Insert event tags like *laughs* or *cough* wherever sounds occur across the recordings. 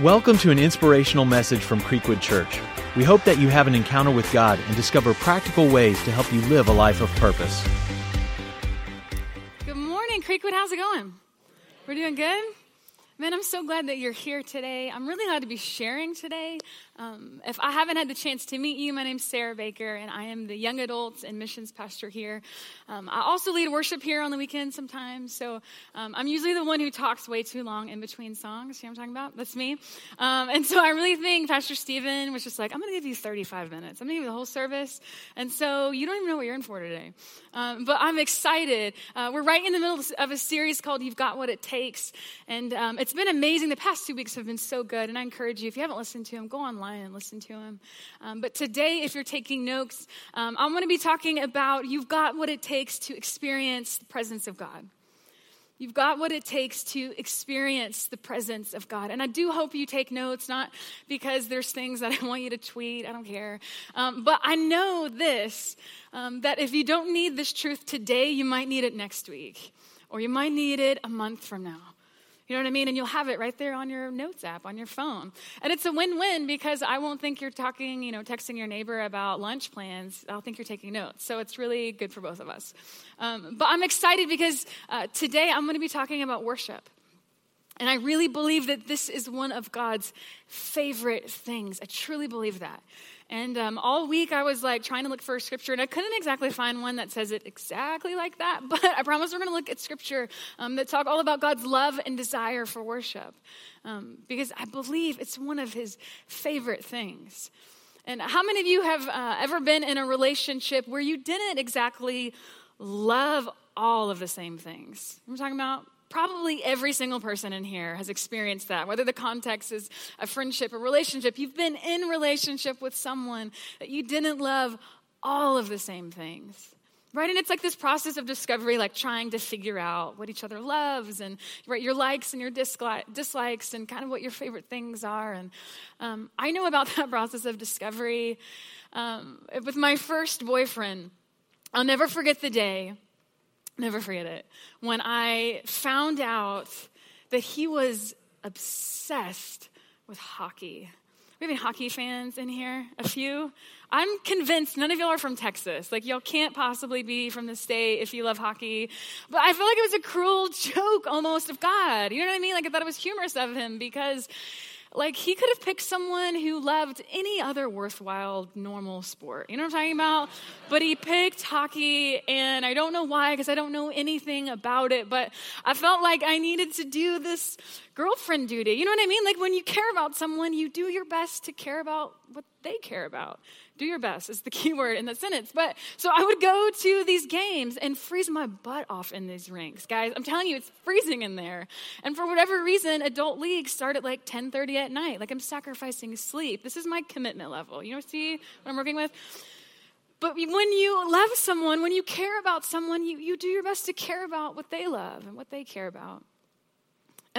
Welcome to an inspirational message from Creekwood Church. We hope that you have an encounter with God and discover practical ways to help you live a life of purpose. Good morning, Creekwood. How's it going? We're doing good? Man, I'm so glad that you're here today. I'm really glad to be sharing today. Um, if I haven't had the chance to meet you, my name's Sarah Baker, and I am the young adults and missions pastor here. Um, I also lead worship here on the weekends sometimes, so um, I'm usually the one who talks way too long in between songs. You know what I'm talking about? That's me. Um, and so I really think Pastor Stephen was just like, I'm going to give you 35 minutes. I'm going to give you the whole service. And so you don't even know what you're in for today. Um, but I'm excited. Uh, we're right in the middle of a series called You've Got What It Takes, and um, it's been amazing. The past two weeks have been so good, and I encourage you, if you haven't listened to them, go online online and listen to him. Um, but today, if you're taking notes, um, I'm going to be talking about you've got what it takes to experience the presence of God. You've got what it takes to experience the presence of God. And I do hope you take notes, not because there's things that *laughs* I want you to tweet, I don't care. Um, but I know this um, that if you don't need this truth today, you might need it next week, or you might need it a month from now. You know what I mean? And you'll have it right there on your notes app on your phone. And it's a win win because I won't think you're talking, you know, texting your neighbor about lunch plans. I'll think you're taking notes. So it's really good for both of us. Um, but I'm excited because uh, today I'm going to be talking about worship. And I really believe that this is one of God's favorite things. I truly believe that. And um, all week I was like trying to look for a scripture, and I couldn't exactly find one that says it exactly like that. *laughs* But I promise we're going to look at scripture um, that talk all about God's love and desire for worship, um, because I believe it's one of His favorite things. And how many of you have uh, ever been in a relationship where you didn't exactly love all of the same things? I'm talking about Probably every single person in here has experienced that, whether the context is a friendship, a relationship. You've been in relationship with someone that you didn't love all of the same things. Right? And it's like this process of discovery, like trying to figure out what each other loves and right, your likes and your dislikes and kind of what your favorite things are. And um, I know about *laughs* that process of discovery um, with my first boyfriend. I'll never forget the day never forget it, when I found out that he was obsessed with hockey. We have any hockey fans in here? A few? I'm convinced none of y'all are from Texas. Like, y'all can't possibly be from the state if you love hockey. But I feel like it was a cruel *laughs* joke almost of God. You know what I mean? Like, I thought it was humorous of him because like, he could have picked someone who loved any other worthwhile, normal sport. You know what I'm talking about? But he picked hockey, and I don't know why, because I don't know anything about it, but I felt like I needed to do this girlfriend duty. You know what I mean? Like, when you care about someone, you do your best to care about what they care about do your best is the *laughs* key word in the sentence. But so I would go to these games and freeze my butt off in these rinks. Guys, I'm telling you, it's freezing in there. And for whatever reason, adult leagues start at like 10:30 at night. Like I'm sacrificing sleep. This is my commitment level. You know, see what I'm working with? But when you love someone, when you care about someone, you, you do your best to care about what they love and what they care about.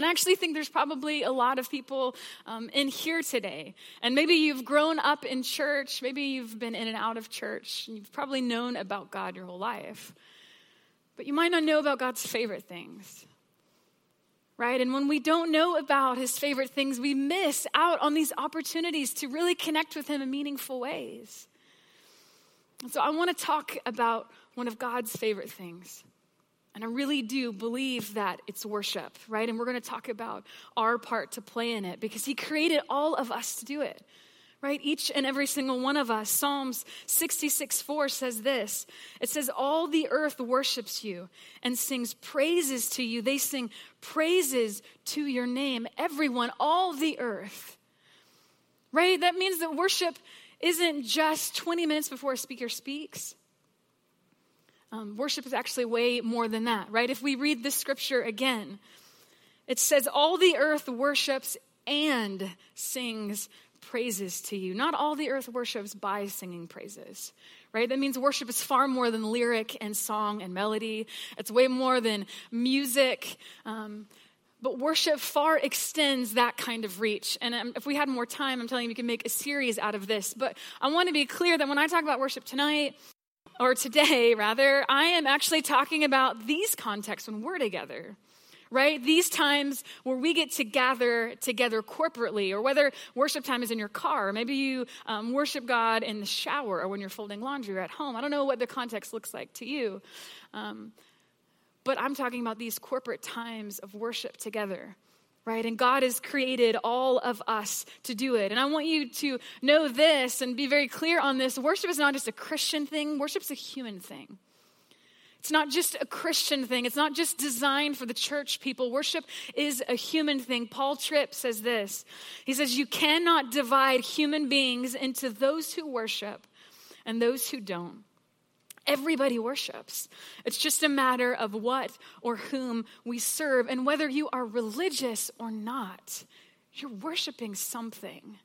And I actually think there's probably a lot of people um, in here today. And maybe you've grown up in church, maybe you've been in and out of church, and you've probably known about God your whole life. But you might not know about God's favorite things. Right? And when we don't know about his favorite things, we miss out on these opportunities to really connect with him in meaningful ways. And so I want to talk about one of God's favorite things and I really do believe that it's worship, right? And we're going to talk about our part to play in it because He created all of us to do it, right? Each and every single one of us. Psalms 66 4 says this It says, All the earth worships you and sings praises to you. They sing praises to your name. Everyone, all the earth, right? That means that worship isn't just 20 minutes before a speaker speaks um, worship is actually way more than that, right? If we read this scripture again, it says, All the earth worships and sings praises to you. Not all the earth worships by singing praises, right? That means worship is far more than lyric and song and melody, it's way more than music. Um, but worship far extends that kind of reach. And um, if we had more time, I'm telling you, we could make a series out of this. But I want to be clear that when I talk about worship tonight, or today rather, I am actually talking about these contexts when we're together. right? These times where we get to gather together corporately, or whether worship time is in your car, or maybe you um, worship God in the shower or when you're folding laundry or at home. I don't know what the context looks like to you. Um, but I'm talking about these corporate times of worship together right? And God has created all of us to do it. And I want you to know this and be very clear on this. Worship is not just a Christian thing, worship's a human thing. It's not just a Christian thing. It's not just designed for the church people. Worship is a human thing. Paul Tripp says this. He says, You cannot divide human beings into those who worship and those who don't. Everybody worships. It's just a matter of what or whom we serve. And whether you are religious or not, you're worshiping something.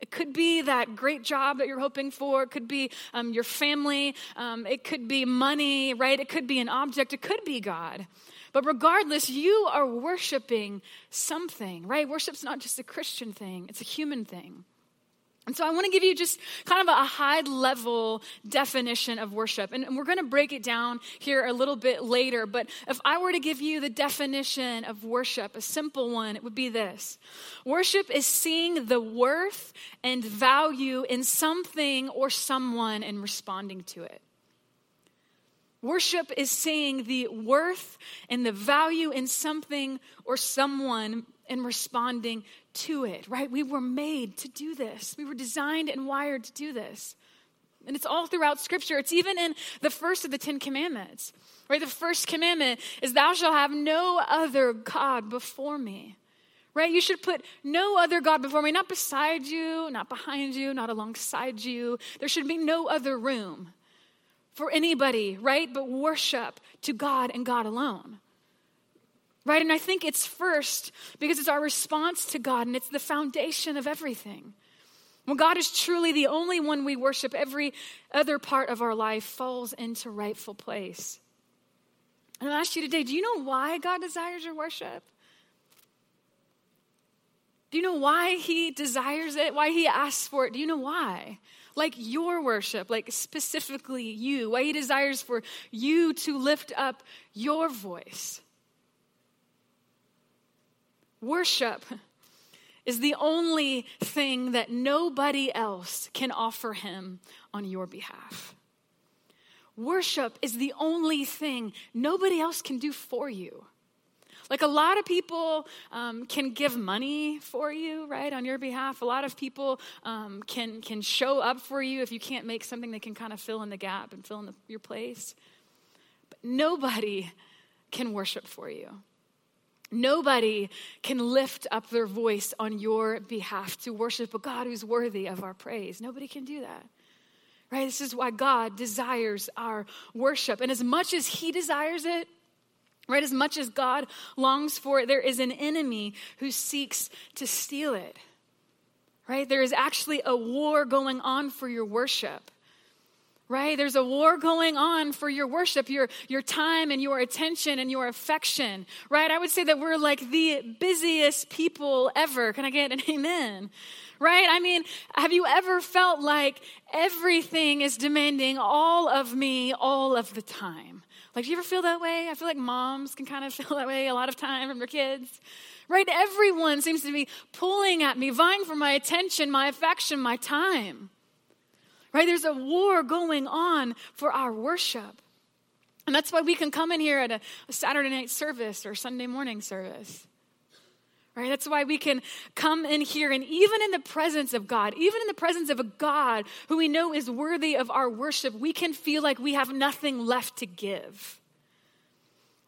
It could be that great job that you're hoping for. It could be um, your family. Um, it could be money, right? It could be an object. It could be God. But regardless, you are worshiping something, right? Worship's not just a Christian thing, it's a human thing. And so I want to give you just kind of a high level definition of worship. And we're going to break it down here a little bit later. But if I were to give you the definition of worship, a simple one, it would be this Worship is seeing the worth and value in something or someone and responding to it. Worship is seeing the worth and the value in something or someone and responding to it, right? We were made to do this. We were designed and wired to do this. And it's all throughout Scripture. It's even in the first of the Ten Commandments, right? The first commandment is, Thou shalt have no other God before me, right? You should put no other God before me, not beside you, not behind you, not alongside you. There should be no other room for anybody, right? But worship to God and God alone right? And I think it's first because it's our response to God and it's the foundation of everything. When God is truly the only one we worship, every other part of our life falls into rightful place. And I'll ask you today do you know why God desires your worship? Do you know why He desires it? Why He asks for it? Do you know why? Like your worship, like specifically you, why He desires for you to lift up your voice. Worship is the only thing that nobody else can offer him on your behalf. Worship is the only thing nobody else can do for you. Like a lot of people um, can give money for you, right, on your behalf. A lot of people um, can can show up for you if you can't make something. They can kind of fill in the gap and fill in the, your place. But nobody can worship for you. Nobody can lift up their voice on your behalf to worship a God who's worthy of our praise. Nobody can do that. Right? This is why God desires our worship. And as much as He desires it, right, as much as God longs for it, there is an enemy who seeks to steal it. Right? There is actually a war going on for your worship right? There's a war going on for your worship, your, your time and your attention and your affection, right? I would say that we're like the busiest people ever. Can I get an amen? Right? I mean, have you ever felt like everything is demanding all of me all of the time? Like, do you ever feel that way? I feel like moms can kind of *laughs* feel that way a lot of time from their kids. Right? Everyone seems to be pulling at me, vying for my attention, my affection, my time. Right? There's a war going on for our worship. And that's why we can come in here at a, a Saturday night service or Sunday morning service. Right? That's why we can come in here and even in the presence of God, even in the presence of a God who we know is worthy of our worship, we can feel like we have nothing left to give.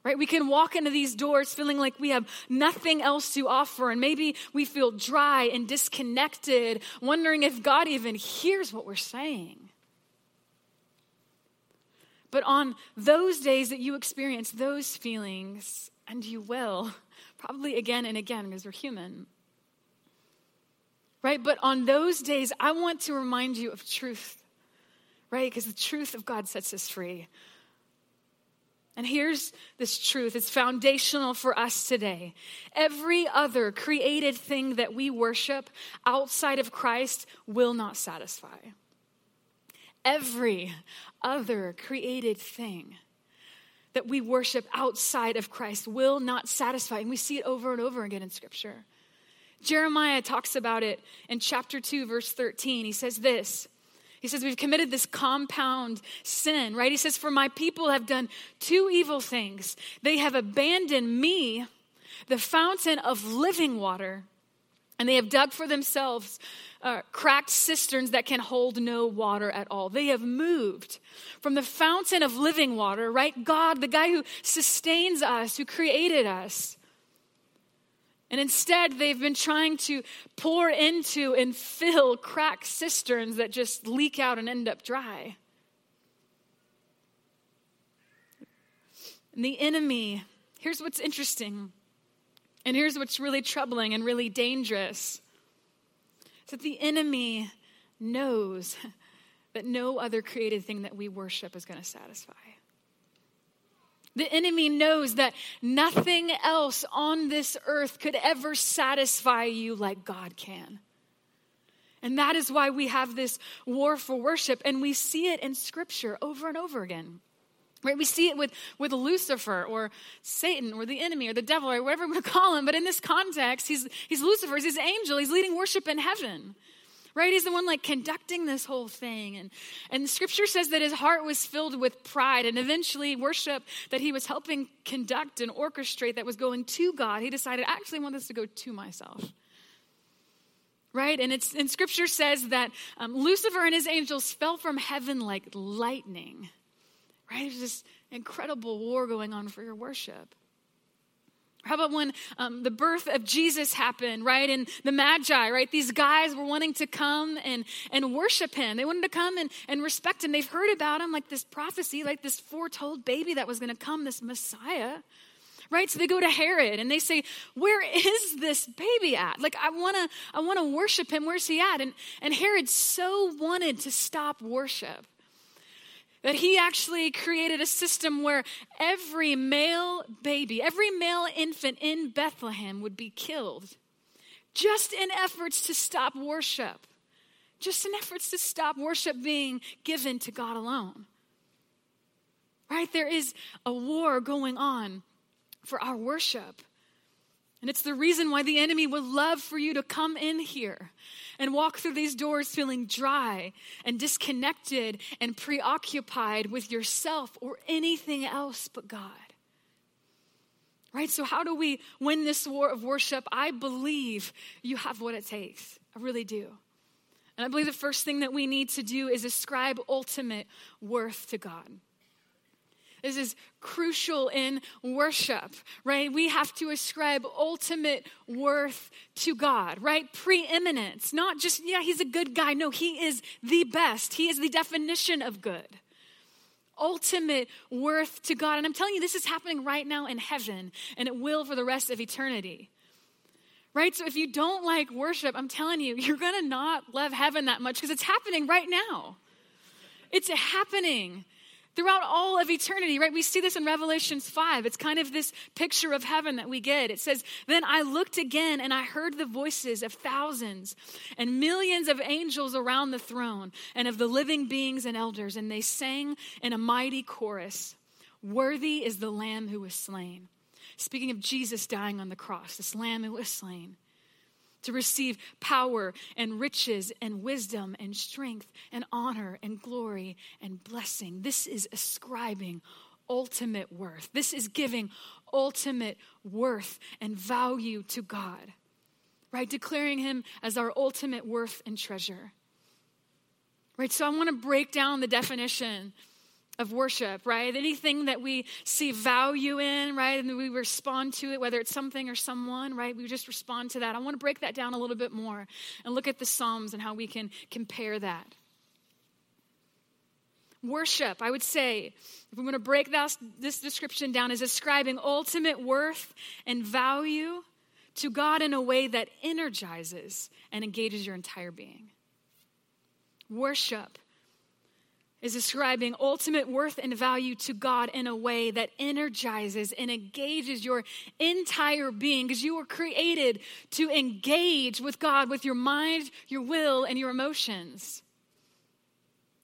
Right? We can walk into these doors feeling like we have nothing else to offer, and maybe we feel dry and disconnected, wondering if God even hears what we're saying. But on those days that you experience those feelings, and you will, probably again and again because we're human, right? But on those days, I want to remind you of truth, right? Because the truth of God sets us free. And here's this truth it's foundational for us today. Every other created thing that we worship outside of Christ will not satisfy. Every other created thing that we worship outside of Christ will not satisfy. And we see it over and over again in Scripture. Jeremiah talks about it in chapter 2, verse 13. He says this He says, We've committed this compound sin, right? He says, For my people have done two evil things. They have abandoned me, the fountain of living water, and they have dug for themselves uh, cracked cisterns that can hold no water at all. They have moved from the fountain of living water, right? God, the guy who sustains us, who created us. And instead, they've been trying to pour into and fill cracked cisterns that just leak out and end up dry. And the enemy, here's what's interesting, and here's what's really troubling and really dangerous is that the enemy knows *laughs* that no other created thing that we worship is going to satisfy. The enemy knows that nothing else on this earth could ever satisfy you like God can. And that is why we have this war for worship, and we see it in Scripture over and over again. Right? We see it with, with Lucifer or Satan or the enemy or the devil or whatever we *laughs* call him. But in this context, he's, he's Lucifer, he's his angel, he's leading worship in heaven. Right? He's the one like conducting this whole thing. And, and scripture says that his heart was filled with pride. And eventually, worship that he was helping conduct and orchestrate that was going to God, he decided, I actually want this to go to myself right? And it's and Scripture says that um, Lucifer and his angels fell from heaven like lightning right? There's this incredible war going on for your worship. How about when um, the birth of Jesus happened, right? And the Magi, right? These guys were wanting to come and, and worship him. They wanted to come and, and respect him. They've heard about him, like this prophecy, like this foretold baby that was going to come, this Messiah, right? So they go to Herod and they say, Where is this baby at? Like, I want to I wanna worship him. Where's he at? And, and Herod so wanted to stop worship that he actually created a system where every male baby, every male infant in Bethlehem would be killed just in efforts to stop worship, just in efforts to stop worship being given to God alone. Right? There is a war going on for our worship. And it's the reason why the enemy would love for you to come in here and walk through these doors feeling dry and disconnected and preoccupied with yourself or anything else but God. Right? So, how do we win this war of worship? I believe you have what it takes. I really do. And I believe the first thing that we need to do is ascribe ultimate worth to God. This is crucial in worship, right? We have to ascribe ultimate worth to God, right? Preeminence, not just, yeah, he's a good guy. No, he is the best. He is the definition of good. Ultimate worth to God. And I'm telling you, this is happening right now in heaven, and it will for the rest of eternity. Right? So if you don't like worship, I'm telling you, you're going to not love heaven that much because it's happening right now. It's happening throughout all of eternity, right? We see this in Revelations 5. It's kind of this picture of heaven that we get. It says, Then I looked again and I heard the voices of thousands and millions of angels around the throne and of the living beings and elders, and they sang in a mighty chorus Worthy is the Lamb who was slain. Speaking of Jesus dying on the cross, this Lamb who was slain to receive power and riches and wisdom and strength and honor and glory and blessing. This is ascribing ultimate worth. This is giving ultimate worth and value to God, right? Declaring Him as our ultimate worth and treasure. Right, so I want to break down the definition of worship, right? Anything that we see value in, right? And we respond to it, whether it's something or someone, right? We just respond to that. I want to break that down a little bit more and look at the Psalms and how we can compare that. Worship, I would say, if we want to break this, this description down, is ascribing ultimate worth and value to God in a way that energizes and engages your entire being. Worship is ascribing ultimate worth and value to God in a way that energizes and engages your entire being because you were created to engage with God with your mind, your will, and your emotions.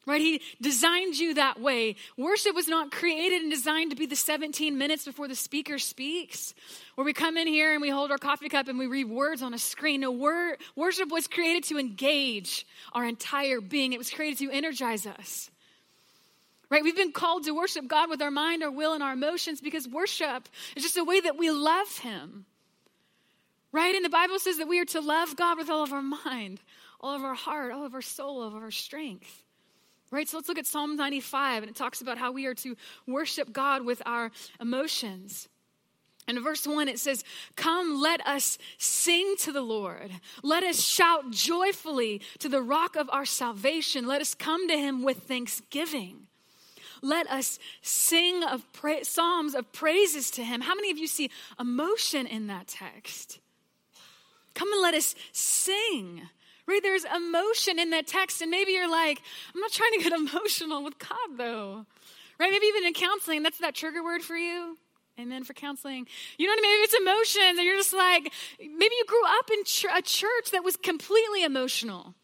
Right? He designed you that way. Worship was not created and designed to be the 17 minutes before the speaker speaks, where we come in here and we hold our coffee cup and we read words on a screen. No, wor- worship was created to engage our entire being, it was created to energize us. Right? We've been called to worship God with our mind, our will, and our emotions because worship is just a way that we love Him. Right? And the Bible says that we are to love God with all of our mind, all of our heart, all of our soul, all of our strength. Right? So let's look at Psalm 95, and it talks about how we are to worship God with our emotions. And in verse 1, it says, Come, let us sing to the Lord. Let us shout joyfully to the rock of our salvation. Let us come to him with thanksgiving. Let us sing of pra- psalms of praises to him. How many of you see emotion in that text? Come and let us sing. Right? There's emotion in that text, and maybe you're like, I'm not trying to get *laughs* emotional with God, though. Right? Maybe even in counseling, that's that trigger word for you. Amen for counseling. You know what I mean? Maybe it's emotions, and you're just like, maybe you grew up in ch- a church that was completely emotional.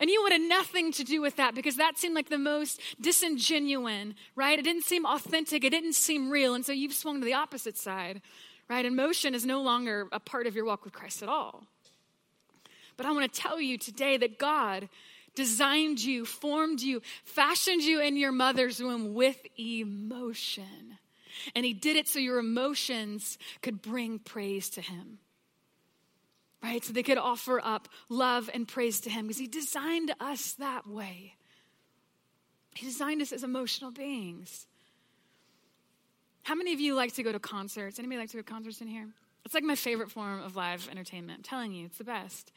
And you wanted nothing to do with that because that seemed like the most disingenuine, right? It didn't seem authentic, it didn't seem real. And so you've swung to the opposite side, right? And emotion is no longer a part of your walk with Christ at all. But I want to tell you today that God designed you, formed you, fashioned you in your mother's womb with emotion. And He did it so your emotions could bring praise to Him. Right? So they could offer up love and praise to Him because He designed us that way. He designed us as emotional beings. How many of you like to go to concerts? Anybody like to go to concerts in here? It's like my favorite form of live entertainment. I'm telling you, it's the best.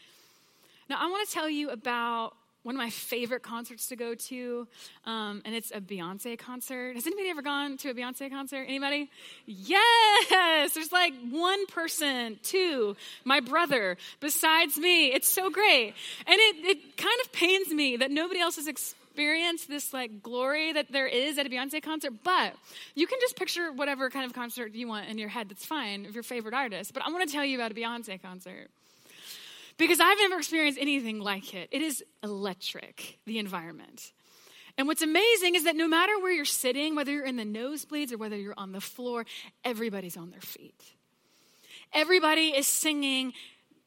Now, I want to tell you about one of my favorite concerts to go to, um, and it's a Beyonce concert. Has anybody ever gone to a Beyonce concert? Anybody? Yes! There's like one person, two, my brother, besides me. It's so great. And it, it kind of pains me that nobody else has experienced this like glory that there is at a Beyonce concert, but you can just picture whatever kind of concert you want in your head. That's fine of your favorite artist. But I want to tell you about a Beyonce concert because I've never experienced anything like it. It is electric, the environment. And what's amazing is that no matter where you're sitting, whether you're in the nosebleeds or whether you're on the floor, everybody's on their feet. Everybody is singing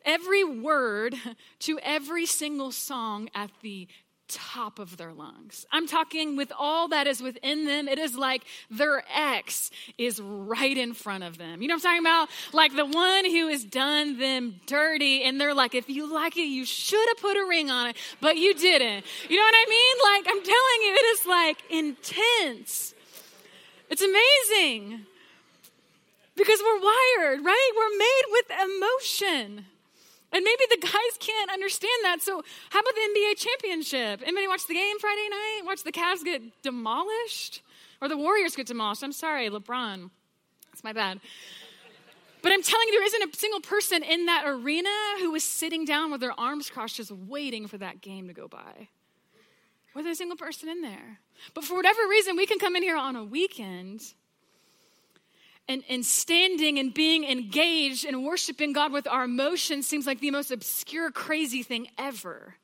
every word *laughs* to every single song at the top of their lungs. I'm talking with all that is within them. It is like their ex is right in front of them. You know what I'm talking about? Like the one who has done them dirty, and they're like, if you like it, you should have put a ring on it, but you didn't. You know what I mean? Like, I'm telling you, it is like intense. It's amazing. Because we're wired, right? We're made with emotion. And maybe the guys can't understand that. So, how about the NBA championship? Anybody watch the game Friday night? Watch the Cavs get demolished? Or the Warriors get demolished? I'm sorry, LeBron. That's my bad. But I'm telling you, there isn't a single person in that arena who was sitting down with their arms crossed, just waiting for that game to go by. Wasn't a single person in there. But for whatever reason, we can come in here on a weekend and, and standing and being engaged and worshiping God with our emotions seems like the most obscure, crazy thing ever.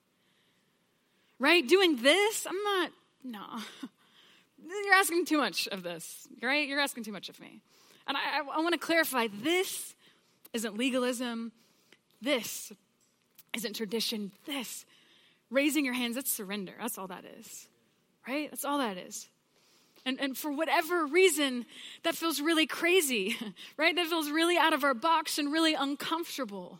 Right? Doing this, I'm not, no. *laughs* You're asking too much of this, right? You're asking too much of me. And I, I, I want to clarify this isn't legalism. This isn't tradition. This, raising your hands, that's surrender. That's all that is, right? That's all that is. And, and for whatever reason, that feels really crazy, *laughs* right? That feels really out of our box and really uncomfortable.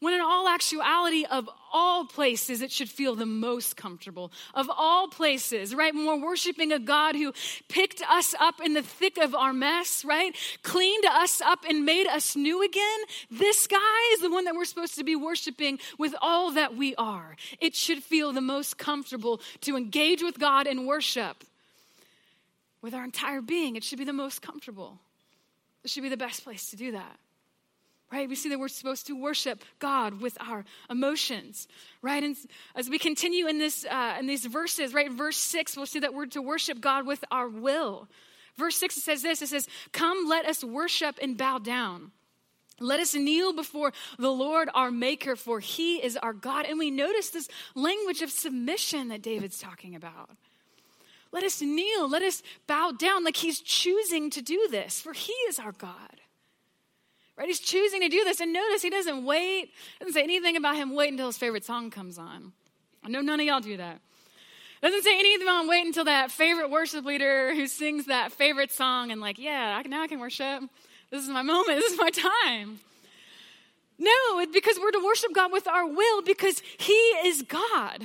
When in all actuality, of all places, it should feel the most comfortable. Of all places, right? When we're worshiping a God who picked us up in the thick of our mess, right? Cleaned us up and made us new again. This guy is the one that we're supposed to be worshiping with all that we are. It should feel the most comfortable to engage with God in worship with our entire being. It should be the most comfortable. It should be the best place to do that. Right? We see that we're supposed to worship God with our emotions, right? And as we continue in this uh, in these verses, right? Verse six, we'll see that we're to worship God with our will. Verse six it says this: it says, "Come, let us worship and bow down." Let us kneel before the Lord our Maker, for he is our God. And we notice this language of submission that David's talking about. Let us kneel. Let us bow down like he's choosing to do this, for he is our God. Right? He's choosing to do this. And notice he doesn't wait, doesn't say anything about him wait until his favorite song comes on. I know none of y'all do that. Doesn't say anything about wait until that favorite worship leader who sings that favorite song and like, yeah, now I can worship. This is my moment. *laughs* This is my time. No, it's because we're to worship God with our will because He is God.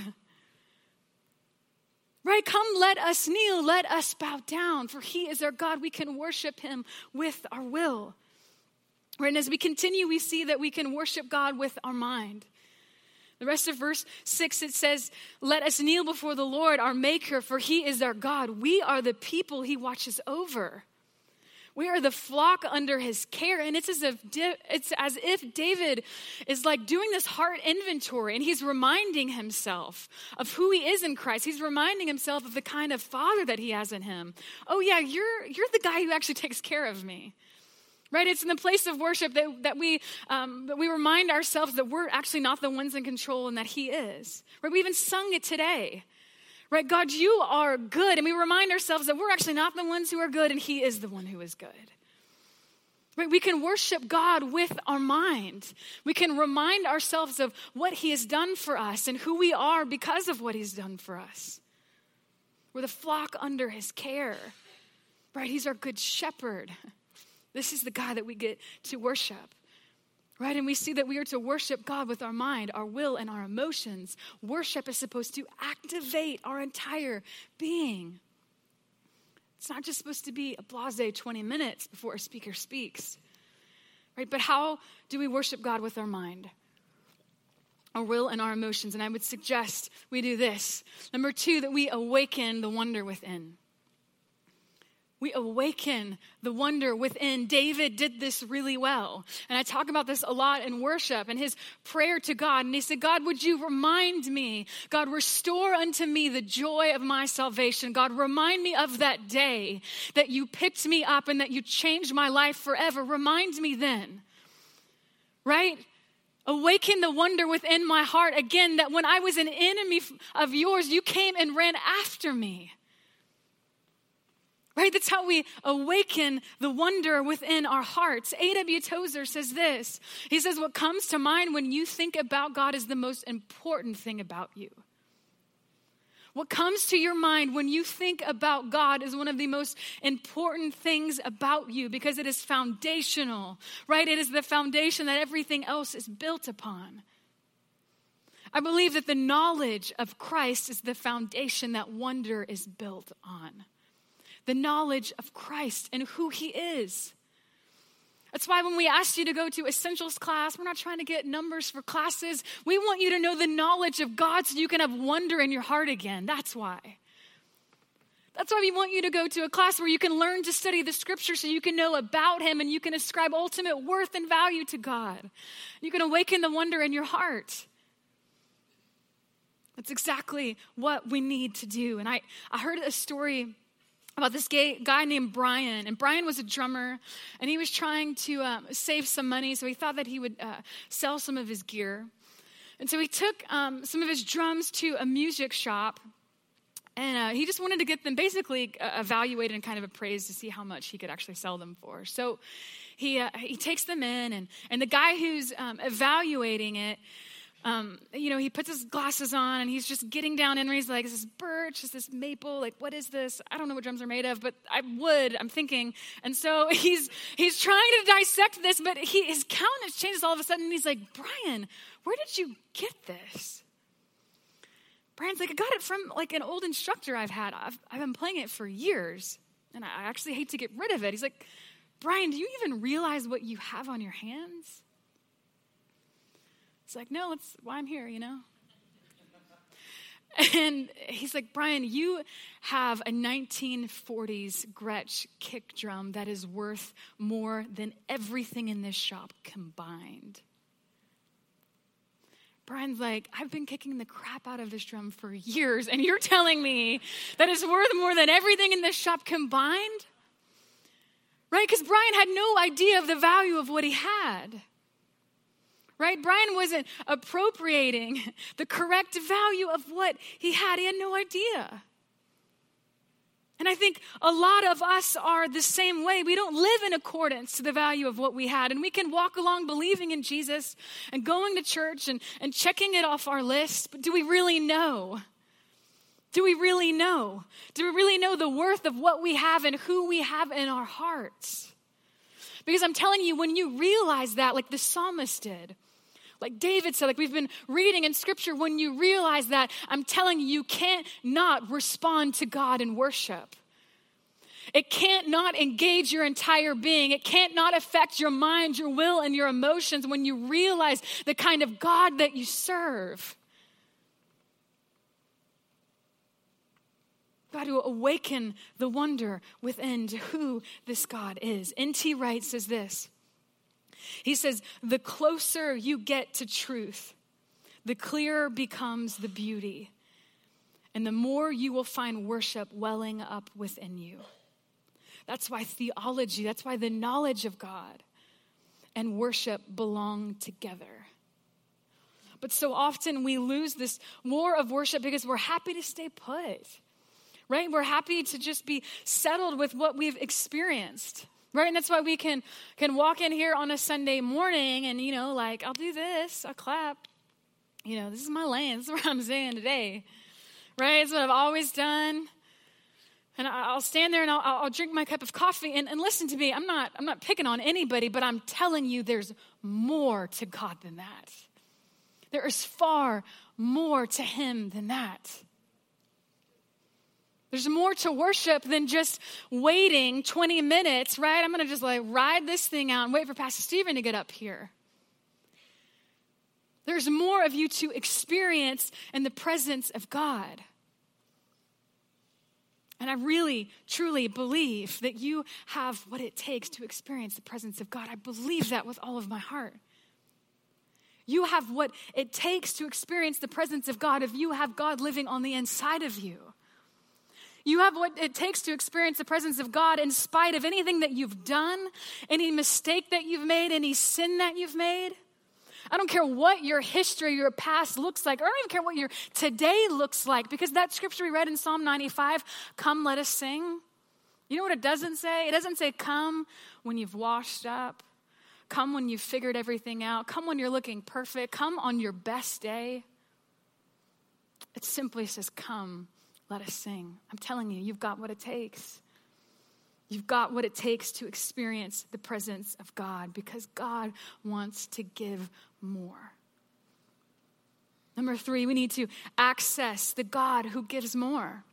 Right? Come, let us kneel, let us bow down, for He is our God. We can worship Him with our will. Right? And as we continue, we see that we can worship God with our mind. The rest of verse 6, it says, Let us kneel before the Lord, our Maker, for He is our God. We are the people He watches over. We are the flock under his care. And it's as if, it's as if David is like doing this heart inventory and he's reminding himself of who he is in Christ. He's reminding himself of the kind of father that he has in him. Oh, yeah, you're, you're the guy who actually *laughs* takes care of me. Right? It's in the place of worship that, that, we, um, that we remind ourselves that we're actually not the ones in control and that He is. Right? We even sung it today. Right? God, you are good. And we remind ourselves that we're actually not the ones who are good and He is the one who is good. Right? We can worship God with our mind. We can remind ourselves of what He has done for us and who we are because of what He's done for us. We're the flock under His care. Right? He's our good shepherd. *laughs* This is the God that we get to worship. Right? And we see that we are to worship God with our mind, our will, and our emotions. Worship is supposed to activate our entire being. It's not just supposed to be a blase 20 minutes before a speaker speaks. Right? But how do we worship God with our mind? Our will and our emotions. And I would suggest we do this. Number two, that we awaken the wonder within we awaken the wonder within. David did this really well. And I talk about this a lot in worship and his prayer to God. And he said, God, would you remind me? God, restore unto me the joy of my salvation. God, remind me of that day that you picked me up and that you changed my life forever. Remind me then. Right? Awaken the wonder within my heart again that when I was an enemy of yours, you came and ran after me. Right? That's how we awaken the wonder within our hearts. A.W. Tozer says this He says, What comes to mind when you think about God is the most important thing about you. What comes to your mind when you think about God is one of the most important things about you because it is foundational, right? It is the foundation that everything else is built upon. I believe that the knowledge of Christ is the foundation that wonder is built on the knowledge of Christ and who He is. That's why when we ask you to go to essentials class, we're not trying to get numbers for classes. We want you to know the knowledge of God so you can have wonder in your heart again. That's why. That's why we want you to go to a class where you can learn to study the scripture so you can know about Him and you can ascribe ultimate worth and value to God. You can awaken the wonder in your heart. That's exactly what we need to do. And I, I heard a story about this gay, guy named Brian. And Brian was a drummer, and he was trying to um, save some money, so he thought that he would uh, sell some of his gear. And so he took um, some of his drums to a music shop, and uh, he just wanted to get them basically uh, evaluated and kind of appraised to see how much he could actually sell them for. So he, uh, he takes them in, and, and the guy who's um, evaluating it, um, you know, he puts his glasses on and he's just getting down in he's like, is this birch? Is this maple? Like, what is this? I don't know what drums are made of, but I would, I'm thinking. And so *laughs* he's he's trying to dissect this, but he, his countenance changes all of a sudden he's like, Brian, where did you get this? Brian's like, I got it from like an old instructor I've had. I've, I've been playing it for years and I actually hate to get rid of it. He's like, Brian, do you even realize what you have on your hands? It's like, no, that's why I'm here, you know? *laughs* And he's like, Brian, you have a 1940s Gretsch kick drum that is worth more than everything in this shop combined. Brian's like, I've been kicking the crap out of this drum for years, and you're telling me that it's worth more than everything in this shop combined? Right? Because Brian had no idea of the value of what he had right? Brian wasn't appropriating *laughs* the correct value of what he had, he had no idea. And I think a lot of us are the same way. We don't live in accordance to the value of what we had. And we can walk along believing in Jesus and going to church and, and checking it off our list. But do we really know? Do we really know? Do we really know the worth of what we have and who we have in our hearts? Because I'm telling you, when you realize that, like the psalmist did, like David said, like we've been reading in scripture, when you realize that, I'm telling you, you can't not respond to God in worship. It can't not engage your entire being. It can't not affect your mind, your will, and your emotions when you realize the kind of God that you serve. God to awaken the wonder within to who this God is. N.T. Wright says this. He says, the closer you get to truth, the clearer becomes the beauty, and the more you will find worship welling up within you. That's why theology, that's why the knowledge of God and worship belong together. But so often we lose this war of worship because we're happy to stay put right? We're happy to just be settled with what we've experienced. Right? And that's why we can can walk in here on a Sunday morning and you know, like, I'll do this, I'll clap. You know, this is my lane, *laughs* this is what I'm saying today. Right? It's what I've always done. And I'll stand there and I'll, I'll drink my cup of coffee. And, and listen to me, I'm not, I'm not picking on anybody, but I'm telling you there's more to God than that. There is far more to Him than that. There's more to worship than just waiting 20 minutes, right? I'm going to just like ride this thing out and wait for Pastor Stephen to get up here. There's more of you to experience in the presence of God. And I really, truly believe that you have what it takes to experience the presence of God. I believe that with all of my heart. You have what it takes to experience the presence of God if you have God living on the inside of you. You have what it takes to experience the presence of God in spite of anything that you've done, any mistake that you've made, any sin that you've made. I don't care what your history, your past looks like, I don't even care what your today looks like, because that scripture we read in Psalm 95, come let us sing. You know what it doesn't say? It doesn't say, come when you've washed up, come when you've figured everything out, come when you're looking perfect, come on your best day. It simply says, come let us sing. I'm telling you, you've got what it takes. You've got what it takes to experience the presence of God because God wants to give more. Number three, we need to access the God who gives more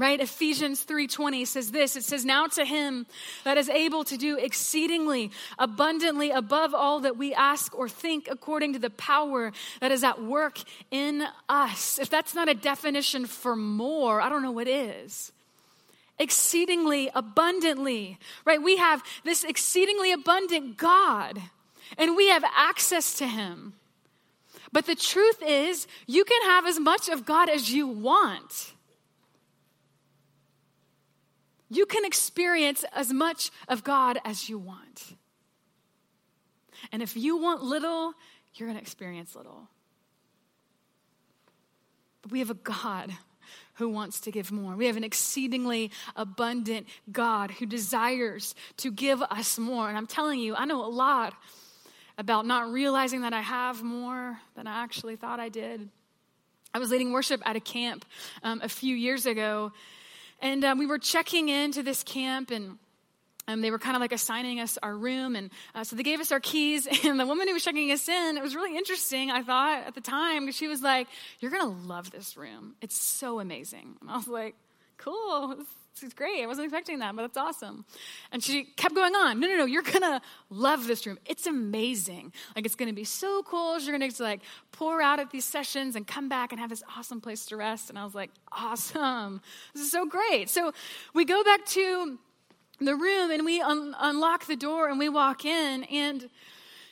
right? Ephesians 3.20 says this. It says now to him that is able to do exceedingly abundantly above all that we ask or think according to the power that is at work in us. If that's not a definition for more i don't know what is. Exceedingly abundantly right? We have this exceedingly abundant god and we have access to him. But the truth is you can have as much of god as you want you can experience as much of God as you want. And if you want little, you're going to experience little. But we have a God who wants to give more. We have an exceedingly abundant God who desires to give us more. And I'm telling you, I know a lot about not realizing that I have more than I actually thought I did. I was leading worship at a camp um, a few years ago, and um, we were checking into this camp and um, they were kind of like assigning us our room. And uh, so they gave us our keys. *laughs* And the woman who was checking us in, it was really interesting, I thought, at the time, because she was like, You're going to love this room. It's so amazing. And I was like, Cool. It's great. I wasn't expecting that, but that's awesome. And she kept going on. No, no, no. You're gonna love this room. It's amazing. Like it's gonna be so cool. You're gonna like pour out at these sessions and come back and have this awesome place to rest. And I was like, awesome. This is so great. So we go back to the room and we un- unlock the door and we walk in and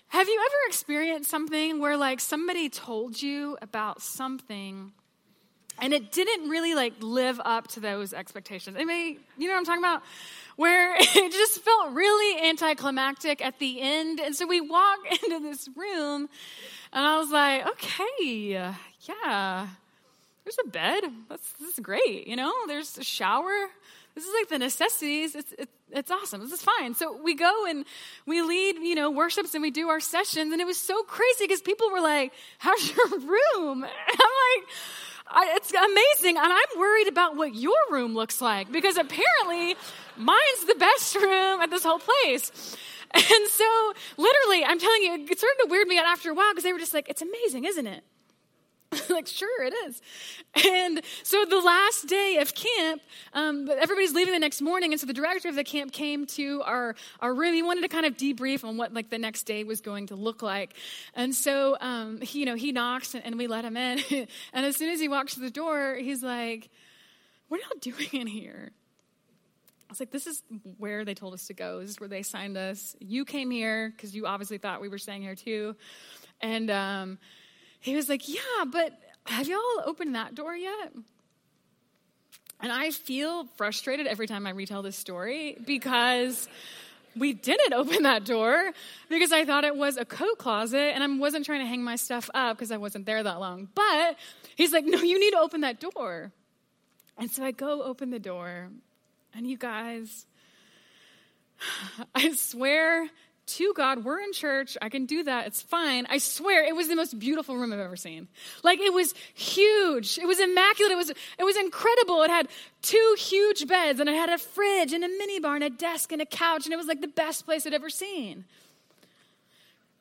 have you ever experienced something where like somebody told you about something and it didn't really like live up to those expectations. Anybody, you know what I'm talking about? Where *laughs* it just felt really anticlimactic at the end. And so we walk *laughs* into this room, and I was like, okay, yeah, there's a bed. That's this is great. You know, there's a shower. This is like the necessities. It's, it, it's awesome. This is fine. So we go and we lead, you know, worships and we do our sessions. And it was so crazy because people were like, how's your *laughs* room? And I'm like, I, it's amazing. And I'm worried about what your room looks like because apparently mine's the best *laughs* room at this whole place. And so, literally, I'm telling you, it started to weird me out after a while because they were just like, it's amazing, isn't it? *laughs* like, sure, it is. And so the last day of camp, um, everybody's leaving the next morning. And so the director of the camp came to our, our room. He wanted to kind of debrief on what like the next day was going to look like. And so, um, he, you know, he knocks and, and we let him in. *laughs* and as soon as he walks to the door, he's like, what are y'all doing in here? I was like, this is where they told us to go. This is where they signed us. You came here because you obviously thought we were staying here too. And, um, he was like, Yeah, but have y'all opened that door yet? And I feel frustrated every time I retell this story because we didn't *laughs* open that door because I thought it was a coat closet and I wasn't trying to hang my stuff up because I wasn't there that long. But he's like, No, you need to open that door. And so I go open the door, and you guys, *sighs* I swear to God, we're in church. I can do that. It's fine. I swear it was the most beautiful room I've ever seen. Like it was huge. It was immaculate. It was, it was incredible. It had two huge beds and it had a fridge and a mini bar and a desk and a couch. And it was like the best place I'd ever seen.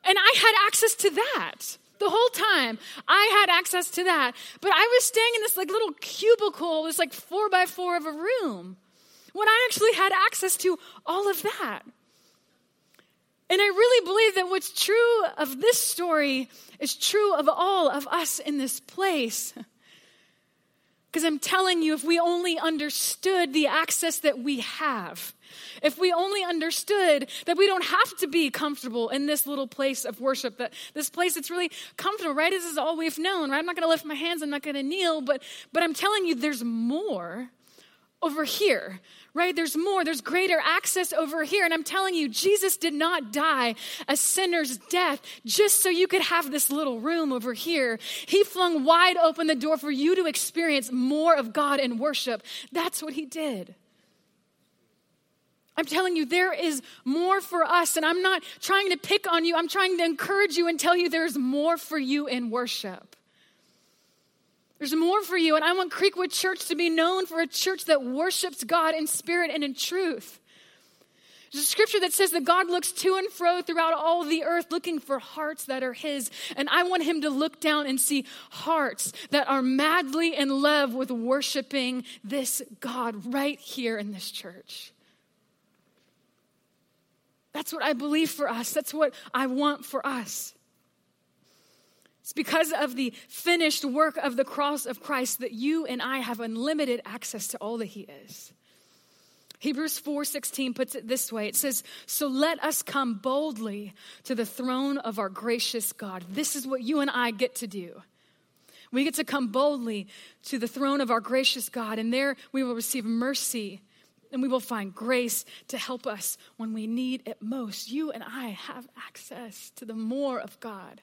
And I had access to that the whole time i had access to that but i was staying in this like little cubicle this like four by four of a room when i actually had access to all of that and I really believe that what's true of this story is true of all of us in this place. *laughs* Because I'm telling you, if we only understood the access that we have, if we only understood that we don't have to be comfortable in this little place of worship, that this place that's really comfortable, right? This is all we've known, right? I'm not going to lift my hands, I'm not going to kneel, but but I'm telling you, there's more over here right? There's more, there's greater access over here. And I'm telling you, Jesus did not die a sinner's death just so you could have this little room over here. He flung wide open the door for you to experience more of God and worship. That's what he did. I'm telling you, there is more for us. And I'm not trying to pick on you, I'm trying to encourage you and tell you there's more for you in worship. There's more for you. And I want Creekwood Church to be known for a church that worships God in spirit and in truth. There's a scripture that says that God looks to and fro throughout all the earth looking for hearts that are His. And I want Him to look down and see hearts that are madly in love with worshiping this God right here in this church. That's what I believe for us. That's what I want for us. It's because of the finished work of the cross of Christ that you and I have unlimited access to all that he is. Hebrews 4:16 puts it this way. It says, "So let us come boldly to the throne of our gracious God." This is what you and I get to do. We get to come boldly to the throne of our gracious God, and there we will receive mercy and we will find grace to help us when we need it most. You and I have access to the more of God.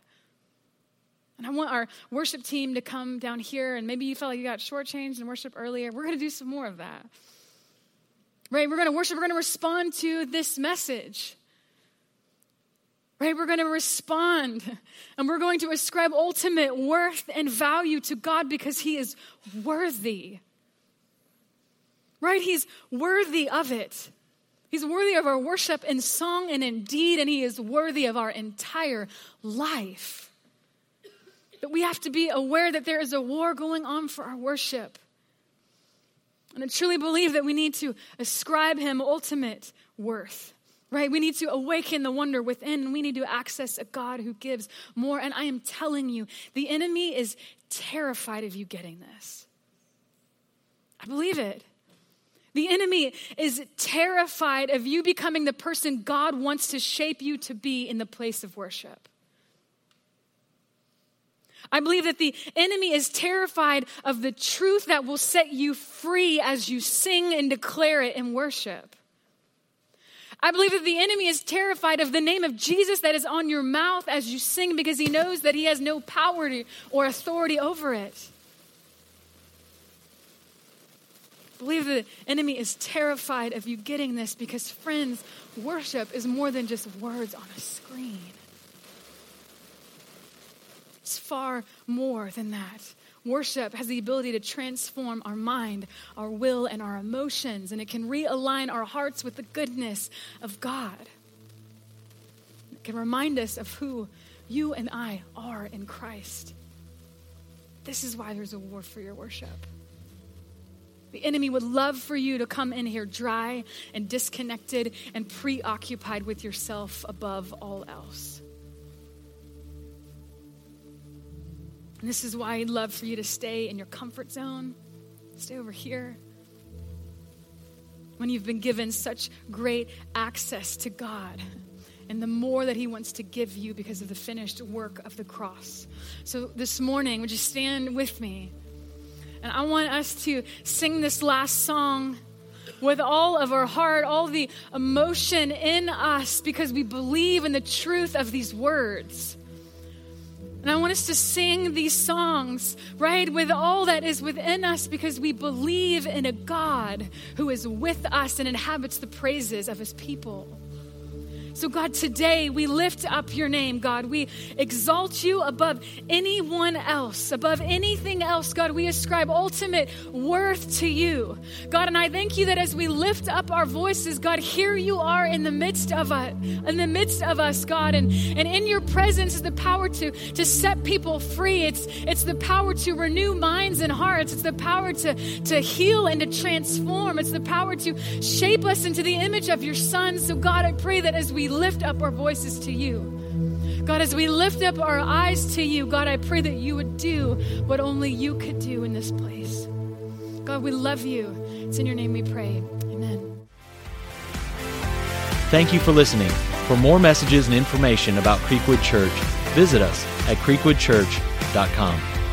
And I want our worship team to come down here, and maybe you felt like you got shortchanged in worship earlier. We're going to do some more of that. Right? We're going to worship, we're going to respond to this message. Right? We're going to respond and we're going to ascribe ultimate worth and value to God because He is worthy. Right? He's worthy of it. He's worthy of our worship in song and in deed, and He is worthy of our entire life. But we have to be aware that there is a war going on for our worship. And I truly believe that we need to ascribe him ultimate worth, right? We need to awaken the wonder within, and we need to access a God who gives more. And I am telling you, the enemy is terrified of you getting this. I believe it. The enemy is terrified of you becoming the person God wants to shape you to be in the place of worship. I believe that the enemy is terrified of the truth that will set you free as you sing and declare it in worship. I believe that the enemy is terrified of the name of Jesus that is on your mouth as you sing because he knows that he has no power or authority over it. I believe the enemy is terrified of you getting this because, friends, worship is more than just words on a screen. It's far more than that. Worship has the ability to transform our mind, our will, and our emotions, and it can realign our hearts with the goodness of God. It can remind us of who you and I are in Christ. This is why there's a war for your worship. The enemy would love for you to come in here dry and disconnected and preoccupied with yourself above all else. And this is why I'd love for you to stay in your comfort zone, stay over here. When you've been given such great access to God and the more that He wants to give you because of the finished work of the cross. So this morning, would you stand with me? And I want us to sing this last song with all of our heart, all the emotion in us, because we believe in the truth of these words. And I want us to sing these songs, right, with all that is within us because we believe in a God who is with us and inhabits the praises of his people. So, God, today we lift up your name, God. We exalt you above anyone else, above anything else. God, we ascribe ultimate worth to you. God, and I thank you that as we lift up our voices, God, here you are in the midst of us, in the midst of us, God. And, and in your presence is the power to, to set people free. It's, it's the power to renew minds and hearts. It's the power to, to heal and to transform. It's the power to shape us into the image of your Son. So, God, I pray that as we lift up our voices to you, God, as we lift up our eyes to you, God, I pray that you would do what only you could do in this place. God, we love you. It's in your name we pray. Amen. Thank you for listening. For more messages and information about Creekwood Church, visit us at creekwoodchurch.com.